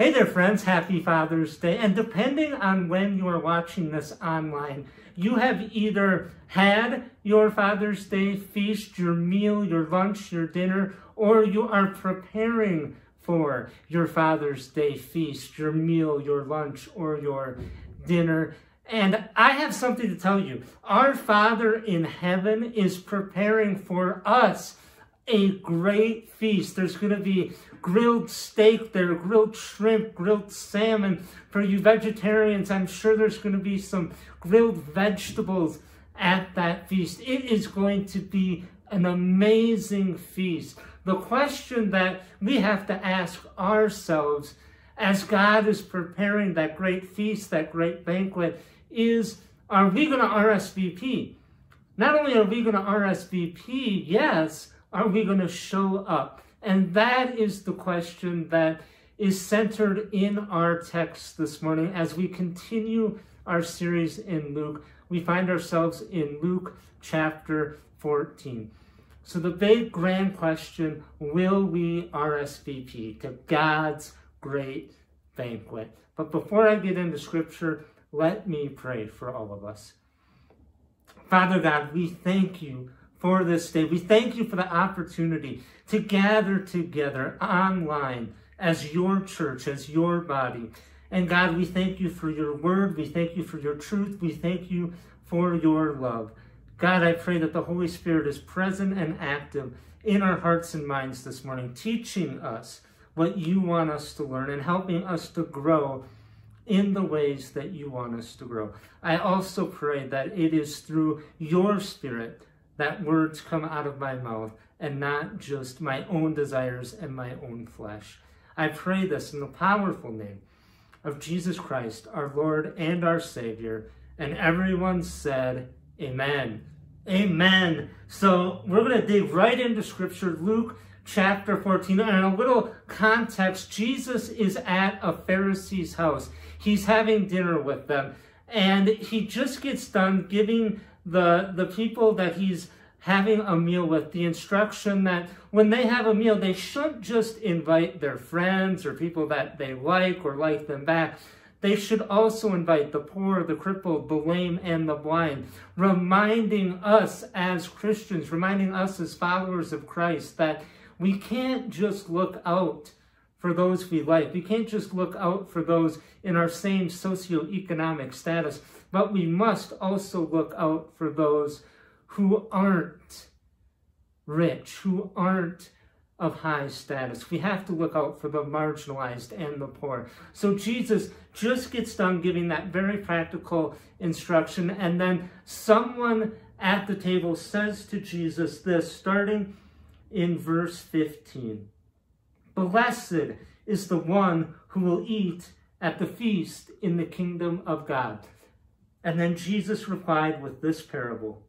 Hey there, friends. Happy Father's Day. And depending on when you are watching this online, you have either had your Father's Day feast, your meal, your lunch, your dinner, or you are preparing for your Father's Day feast, your meal, your lunch, or your dinner. And I have something to tell you. Our Father in heaven is preparing for us a great feast. There's going to be grilled steak there, grilled shrimp, grilled salmon. For you vegetarians, I'm sure there's going to be some grilled vegetables at that feast. It is going to be an amazing feast. The question that we have to ask ourselves as God is preparing that great feast, that great banquet, is are we going to RSVP? Not only are we going to RSVP, yes, are we going to show up? And that is the question that is centered in our text this morning as we continue our series in Luke. We find ourselves in Luke chapter 14. So, the big grand question will we RSVP to God's great banquet? But before I get into scripture, let me pray for all of us. Father God, we thank you for this day. We thank you for the opportunity to gather together online as your church, as your body. And God, we thank you for your word. We thank you for your truth. We thank you for your love. God, I pray that the Holy Spirit is present and active in our hearts and minds this morning, teaching us what you want us to learn and helping us to grow in the ways that you want us to grow. I also pray that it is through your Spirit that words come out of my mouth and not just my own desires and my own flesh. I pray this in the powerful name of Jesus Christ, our Lord and our Savior. And everyone said, Amen. Amen. So we're going to dig right into Scripture, Luke chapter 14. And a little context Jesus is at a Pharisee's house. He's having dinner with them. And he just gets done giving the, the people that he's having a meal with the instruction that when they have a meal, they shouldn't just invite their friends or people that they like or like them back. They should also invite the poor, the crippled, the lame, and the blind, reminding us as Christians, reminding us as followers of Christ that we can't just look out for those we like. We can't just look out for those in our same socioeconomic status, but we must also look out for those who aren't rich, who aren't of high status. We have to look out for the marginalized and the poor. So Jesus just gets done giving that very practical instruction, and then someone at the table says to Jesus this, starting in verse 15 Blessed is the one who will eat at the feast in the kingdom of God. And then Jesus replied with this parable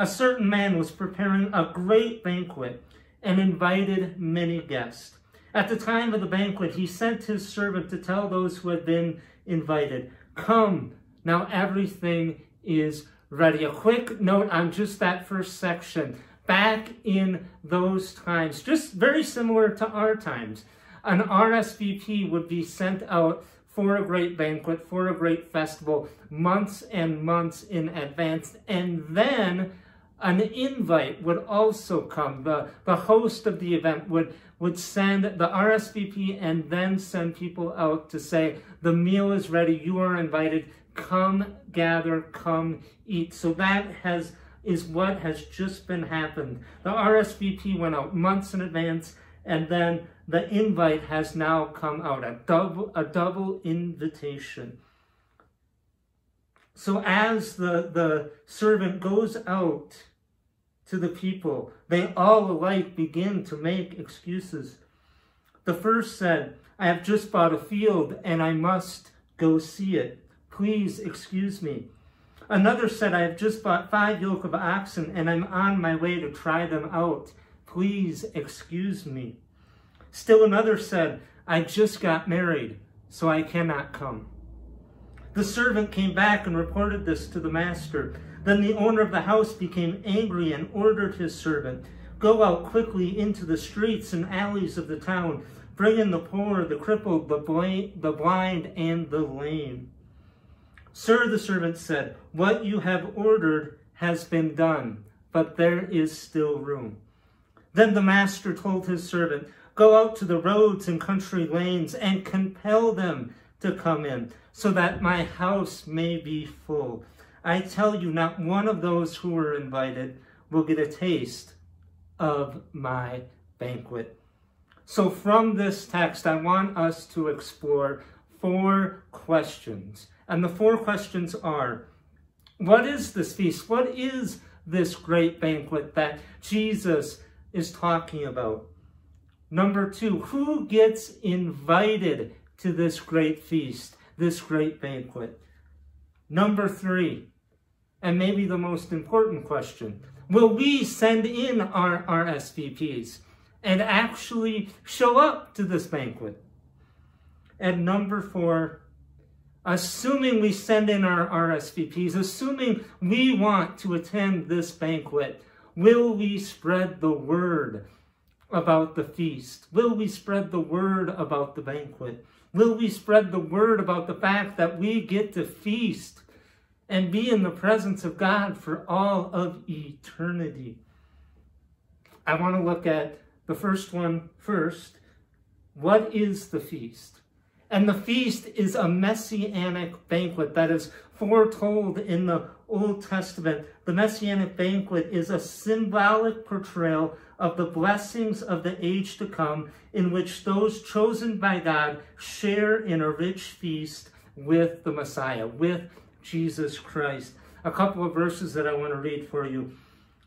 a certain man was preparing a great banquet and invited many guests. At the time of the banquet, he sent his servant to tell those who had been invited, Come, now everything is ready. A quick note on just that first section. Back in those times, just very similar to our times, an RSVP would be sent out for a great banquet, for a great festival, months and months in advance. And then an invite would also come. The, the host of the event would, would send the RSVP and then send people out to say, the meal is ready, you are invited, come gather, come eat. So that has is what has just been happened. The RSVP went out months in advance, and then the invite has now come out, a double, a double invitation. So as the, the servant goes out to the people. They all alike begin to make excuses. The first said, I have just bought a field and I must go see it. Please excuse me. Another said, I have just bought five yoke of oxen and I'm on my way to try them out. Please excuse me. Still another said, I just got married, so I cannot come. The servant came back and reported this to the master. Then the owner of the house became angry and ordered his servant, Go out quickly into the streets and alleys of the town, Bring in the poor, the crippled, the, the blind, and the lame. Sir, the servant said, What you have ordered has been done, but there is still room. Then the master told his servant, Go out to the roads and country lanes and compel them to come in, so that my house may be full. I tell you, not one of those who were invited will get a taste of my banquet. So, from this text, I want us to explore four questions. And the four questions are What is this feast? What is this great banquet that Jesus is talking about? Number two, who gets invited to this great feast, this great banquet? Number three, and maybe the most important question, will we send in our RSVPs and actually show up to this banquet? And number four, assuming we send in our RSVPs, assuming we want to attend this banquet, will we spread the word about the feast? Will we spread the word about the banquet? Will we spread the word about the fact that we get to feast and be in the presence of God for all of eternity? I want to look at the first one first. What is the feast? And the feast is a messianic banquet that is foretold in the Old Testament. The messianic banquet is a symbolic portrayal of the blessings of the age to come in which those chosen by God share in a rich feast with the Messiah, with Jesus Christ. A couple of verses that I want to read for you.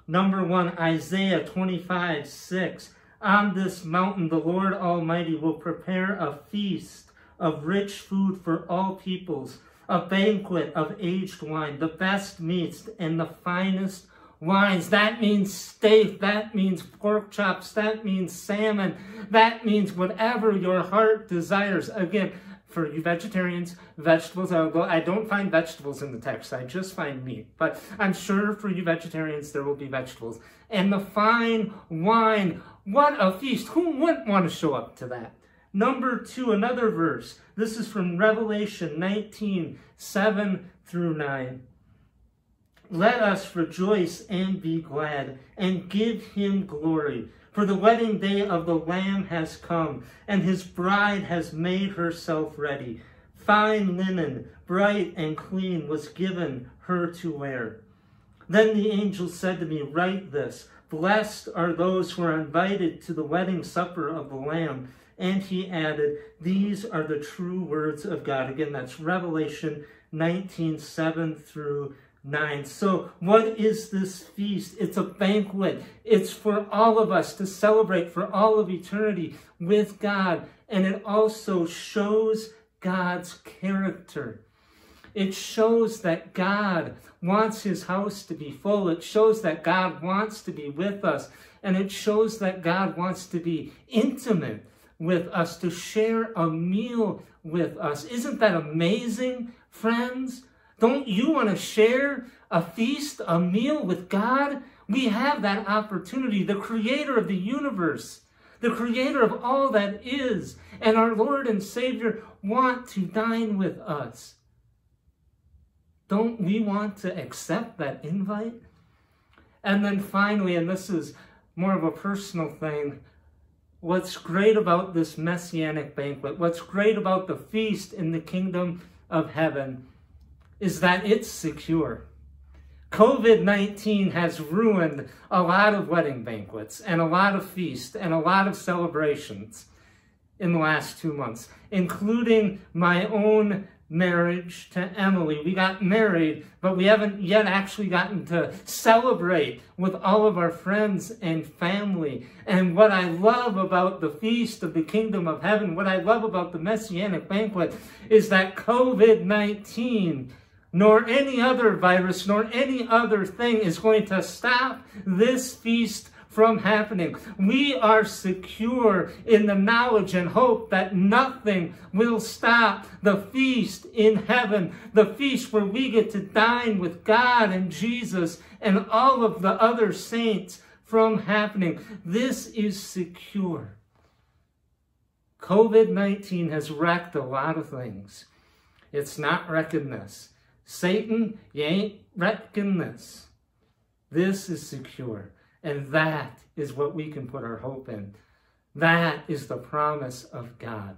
Number one, Isaiah 25, 6. On this mountain, the Lord Almighty will prepare a feast of rich food for all peoples, a banquet of aged wine, the best meats and the finest wines. That means steak. That means pork chops. That means salmon. That means whatever your heart desires. Again, for you vegetarians, vegetables, although I don't find vegetables in the text, I just find meat. But I'm sure for you vegetarians, there will be vegetables. And the fine wine, what a feast. Who wouldn't want to show up to that? Number two, another verse. This is from Revelation 19, 7 through 9. Let us rejoice and be glad and give him glory. For the wedding day of the Lamb has come, and his bride has made herself ready. Fine linen, bright and clean, was given her to wear. Then the angel said to me, Write this Blessed are those who are invited to the wedding supper of the Lamb. And he added, These are the true words of God. Again, that's Revelation 19 7 through 9. So, what is this feast? It's a banquet. It's for all of us to celebrate for all of eternity with God. And it also shows God's character. It shows that God wants his house to be full. It shows that God wants to be with us. And it shows that God wants to be intimate with us, to share a meal with us. Isn't that amazing, friends? Don't you want to share a feast, a meal with God? We have that opportunity. The creator of the universe, the creator of all that is, and our Lord and Savior want to dine with us. Don't we want to accept that invite? And then finally, and this is more of a personal thing, what's great about this messianic banquet, what's great about the feast in the kingdom of heaven, is that it's secure. COVID 19 has ruined a lot of wedding banquets and a lot of feasts and a lot of celebrations in the last two months, including my own marriage to Emily. We got married, but we haven't yet actually gotten to celebrate with all of our friends and family. And what I love about the feast of the kingdom of heaven, what I love about the messianic banquet, is that COVID 19 nor any other virus, nor any other thing is going to stop this feast from happening. We are secure in the knowledge and hope that nothing will stop the feast in heaven, the feast where we get to dine with God and Jesus and all of the other saints from happening. This is secure. COVID 19 has wrecked a lot of things. It's not wrecking this. Satan, you ain't wrecking this. This is secure. And that is what we can put our hope in. That is the promise of God.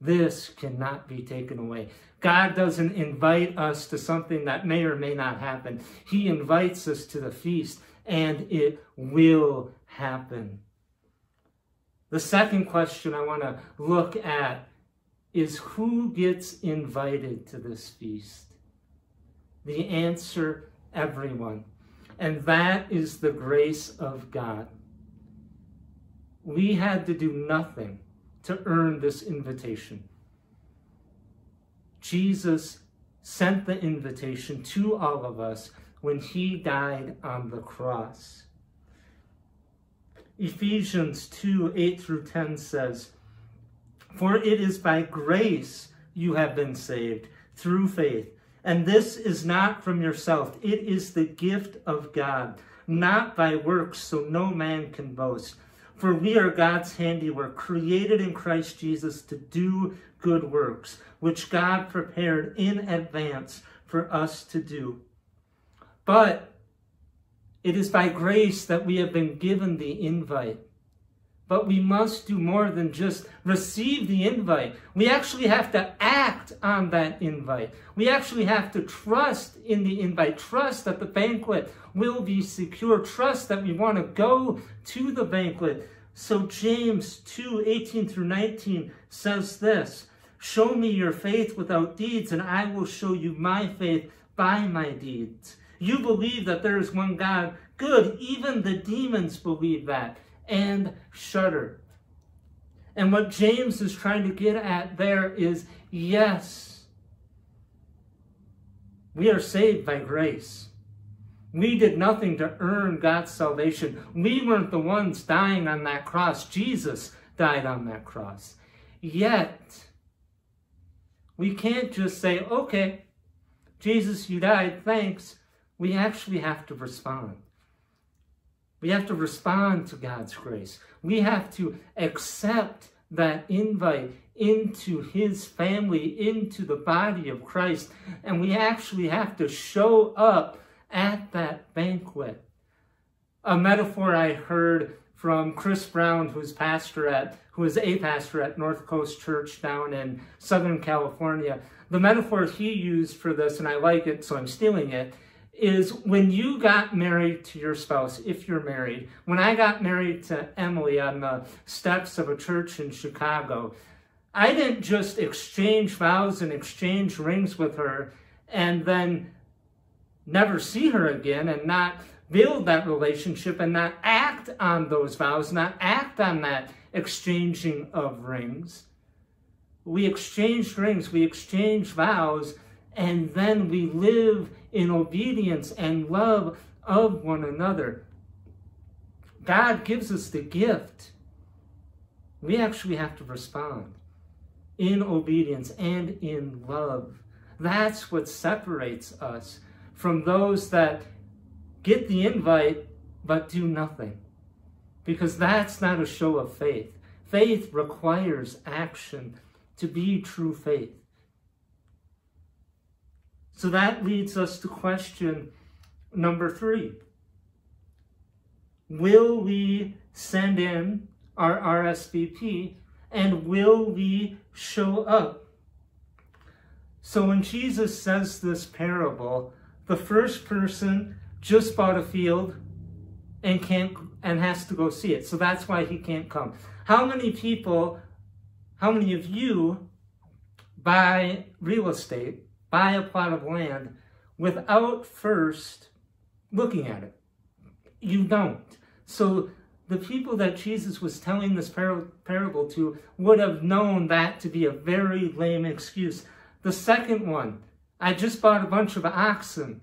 This cannot be taken away. God doesn't invite us to something that may or may not happen. He invites us to the feast, and it will happen. The second question I want to look at is who gets invited to this feast? The answer everyone. And that is the grace of God. We had to do nothing to earn this invitation. Jesus sent the invitation to all of us when he died on the cross. Ephesians 2 8 through 10 says, For it is by grace you have been saved through faith. And this is not from yourself, it is the gift of God, not by works, so no man can boast. For we are God's handiwork, created in Christ Jesus to do good works, which God prepared in advance for us to do. But it is by grace that we have been given the invite. But we must do more than just receive the invite. We actually have to act on that invite. We actually have to trust in the invite, trust that the banquet will be secure, trust that we want to go to the banquet. So James 2 18 through 19 says this Show me your faith without deeds, and I will show you my faith by my deeds. You believe that there is one God. Good. Even the demons believe that and shudder. And what James is trying to get at there is yes, we are saved by grace. We did nothing to earn God's salvation. We weren't the ones dying on that cross. Jesus died on that cross. Yet, we can't just say, okay, Jesus, you died, thanks. We actually have to respond. We have to respond to God's grace. We have to accept that invite into his family, into the body of Christ. And we actually have to show up at that banquet. A metaphor I heard from Chris Brown, who's pastor at, who is a pastor at North Coast Church down in Southern California. The metaphor he used for this, and I like it, so I'm stealing it, is when you got married to your spouse, if you're married. When I got married to Emily on the steps of a church in Chicago, I didn't just exchange vows and exchange rings with her and then never see her again and not build that relationship and not act on those vows, not act on that exchanging of rings. We exchanged rings, we exchanged vows, and then we live in obedience and love of one another. God gives us the gift. We actually have to respond in obedience and in love. That's what separates us from those that get the invite but do nothing. Because that's not a show of faith. Faith requires action to be true faith. So that leads us to question number three. Will we send in our RSVP and will we show up? So when Jesus says this parable, the first person just bought a field and can't and has to go see it. So that's why he can't come. How many people, how many of you buy real estate, buy a plot of land without first looking at it? You don't. So the people that Jesus was telling this par parable to would have known that to be a very lame excuse. The second one, I just bought a bunch of oxen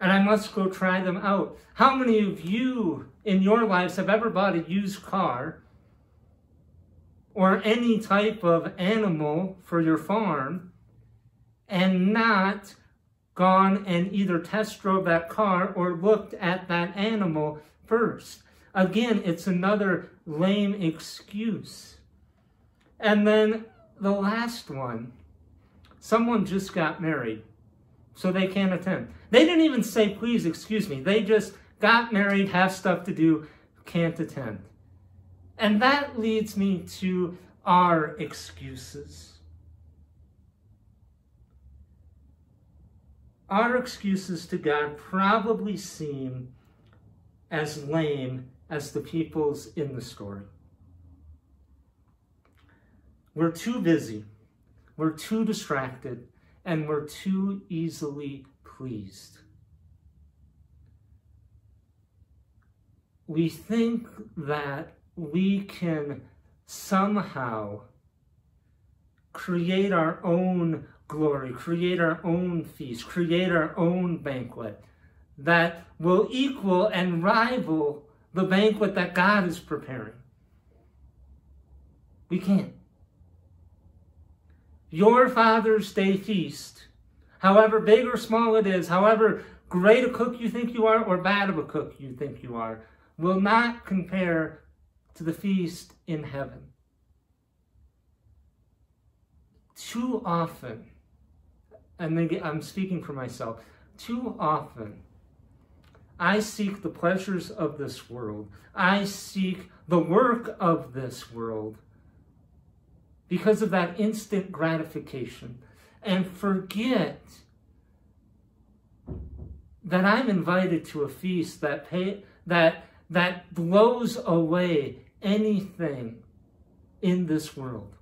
and I must go try them out. How many of you in your lives have ever bought a used car or any type of animal for your farm and not gone and either test drove that car or looked at that animal first? Again, it's another lame excuse. And then the last one, someone just got married, so they can't attend. They didn't even say, please excuse me. They just got married, have stuff to do, can't attend. And that leads me to our excuses. Our excuses to God probably seem as lame as the people's in the story. We're too busy, we're too distracted, and we're too easily pleased. We think that we can somehow create our own glory, create our own feast, create our own banquet that will equal and rival the banquet that God is preparing. We can't. Your Father's Day feast, however big or small it is, however great a cook you think you are or bad of a cook you think you are, will not compare to the feast in heaven. Too often, and I'm speaking for myself, too often I seek the pleasures of this world. I seek the work of this world because of that instant gratification and forget that I'm invited to a feast that pay, that that blows away anything in this world.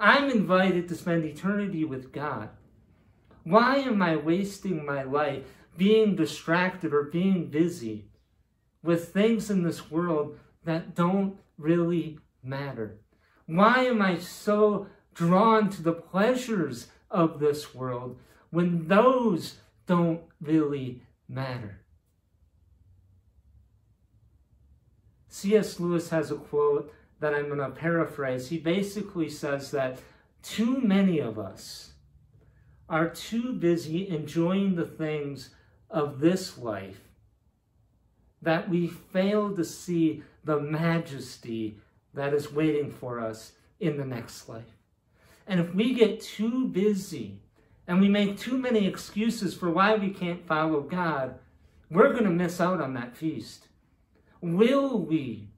I'm invited to spend eternity with God. Why am I wasting my life being distracted or being busy with things in this world that don't really matter? Why am I so drawn to the pleasures of this world when those don't really matter? C.S. Lewis has a quote that I'm going to paraphrase. He basically says that too many of us are too busy enjoying the things of this life that we fail to see the majesty that is waiting for us in the next life. And if we get too busy and we make too many excuses for why we can't follow God, we're going to miss out on that feast. Will we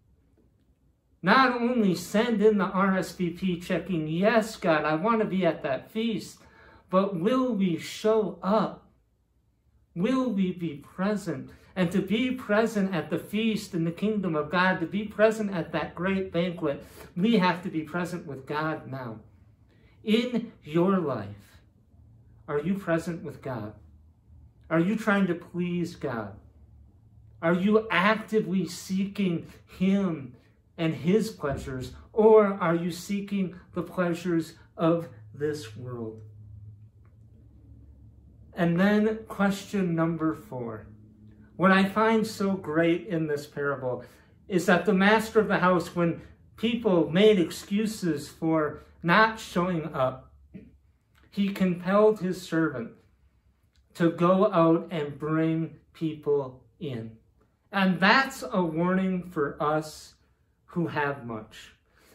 not only send in the RSVP checking, yes, God, I want to be at that feast, but will we show up? Will we be present? And to be present at the feast in the kingdom of God, to be present at that great banquet, we have to be present with God now. In your life, are you present with God? Are you trying to please God? Are you actively seeking Him and His pleasures, or are you seeking the pleasures of this world? And then, question number four. What I find so great in this parable is that the master of the house, when people made excuses for not showing up, he compelled his servant to go out and bring people in. And that's a warning for us who have much.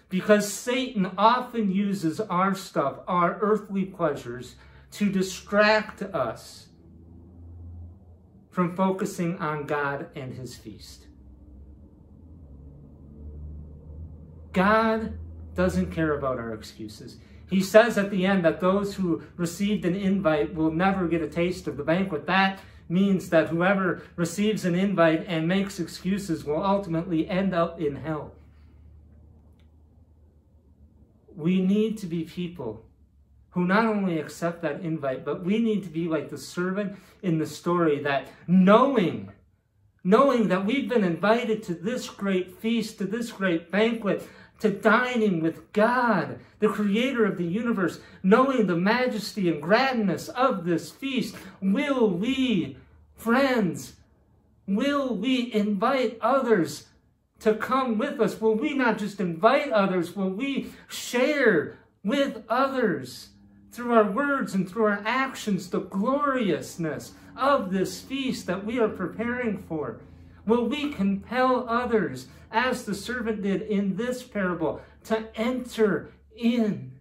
Because Satan often uses our stuff, our earthly pleasures, to distract us from focusing on God and his feast. God doesn't care about our excuses. He says at the end that those who received an invite will never get a taste of the banquet. That means that whoever receives an invite and makes excuses will ultimately end up in hell. We need to be people who not only accept that invite, but we need to be like the servant in the story that knowing, knowing that we've been invited to this great feast, to this great banquet, to dining with God, the creator of the universe, knowing the majesty and grandness of this feast, will we, friends, will we invite others to come with us? Will we not just invite others? Will we share with others through our words and through our actions the gloriousness of this feast that we are preparing for? Will we compel others, as the servant did in this parable, to enter in.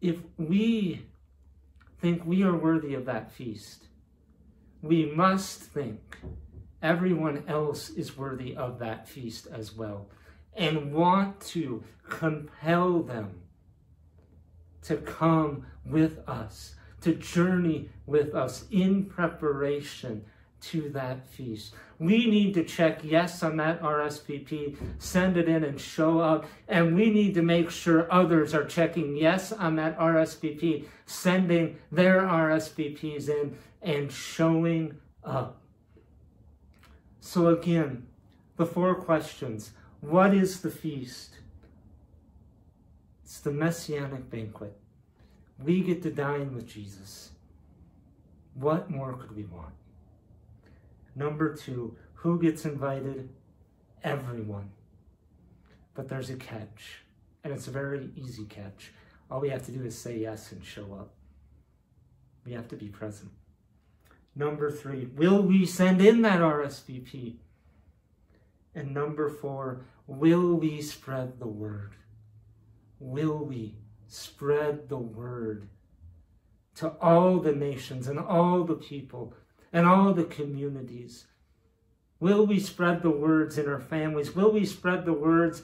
If we think we are worthy of that feast, we must think everyone else is worthy of that feast as well and want to compel them to come with us, to journey with us in preparation to that feast. We need to check yes on that RSVP, send it in and show up. And we need to make sure others are checking yes on that RSVP, sending their RSVPs in and showing up. So, again, the four questions What is the feast? It's the messianic banquet. We get to dine with Jesus. What more could we want? Number two, who gets invited? Everyone. But there's a catch, and it's a very easy catch. All we have to do is say yes and show up. We have to be present. Number three, will we send in that RSVP? And number four, will we spread the word? Will we spread the word to all the nations and all the people and all the communities? Will we spread the words in our families? Will we spread the words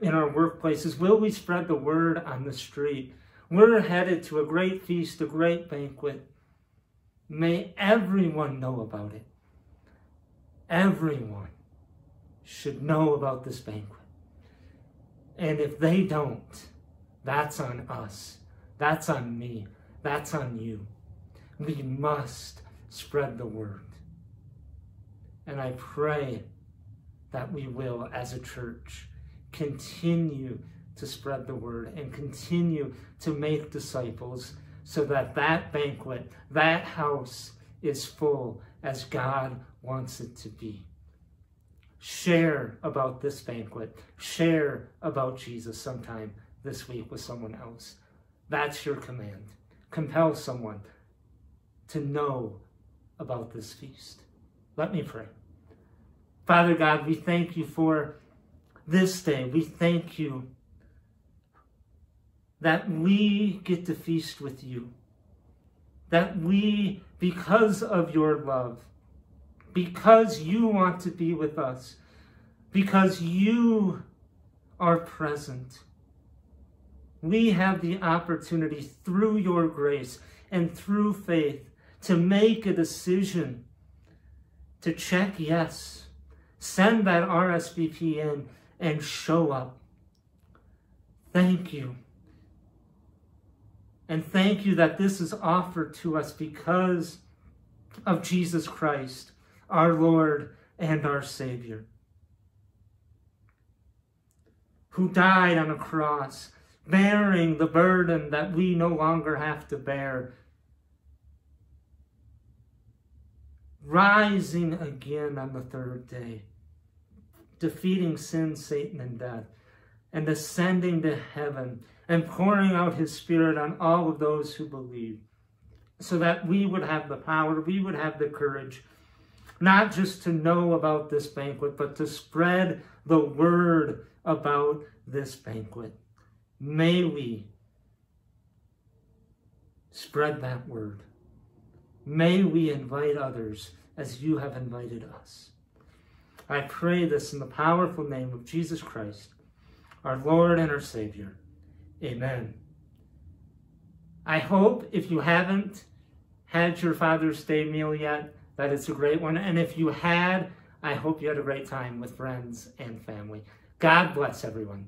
in our workplaces? Will we spread the word on the street? We're headed to a great feast, a great banquet. May everyone know about it. Everyone should know about this banquet. And if they don't, that's on us. That's on me. That's on you. We must spread the word. And I pray that we will, as a church, continue to spread the word and continue to make disciples so that that banquet, that house is full as God wants it to be. Share about this banquet. Share about Jesus sometime this week with someone else. That's your command. Compel someone to know about this feast. Let me pray. Father God, we thank you for this day. We thank you that we get to feast with you. That we, because of your love, because you want to be with us, because you are present, we have the opportunity through your grace and through faith to make a decision to check yes, send that RSVP in, and show up. Thank you. And thank you that this is offered to us because of Jesus Christ, our Lord and our Savior, who died on a cross, bearing the burden that we no longer have to bear rising again on the third day, defeating sin, Satan, and death, and ascending to heaven and pouring out his Spirit on all of those who believe, so that we would have the power, we would have the courage, not just to know about this banquet, but to spread the word about this banquet. May we spread that word. May we invite others as you have invited us. I pray this in the powerful name of Jesus Christ, our Lord and our Savior. Amen. I hope if you haven't had your Father's Day meal yet, that it's a great one. And if you had, I hope you had a great time with friends and family. God bless everyone.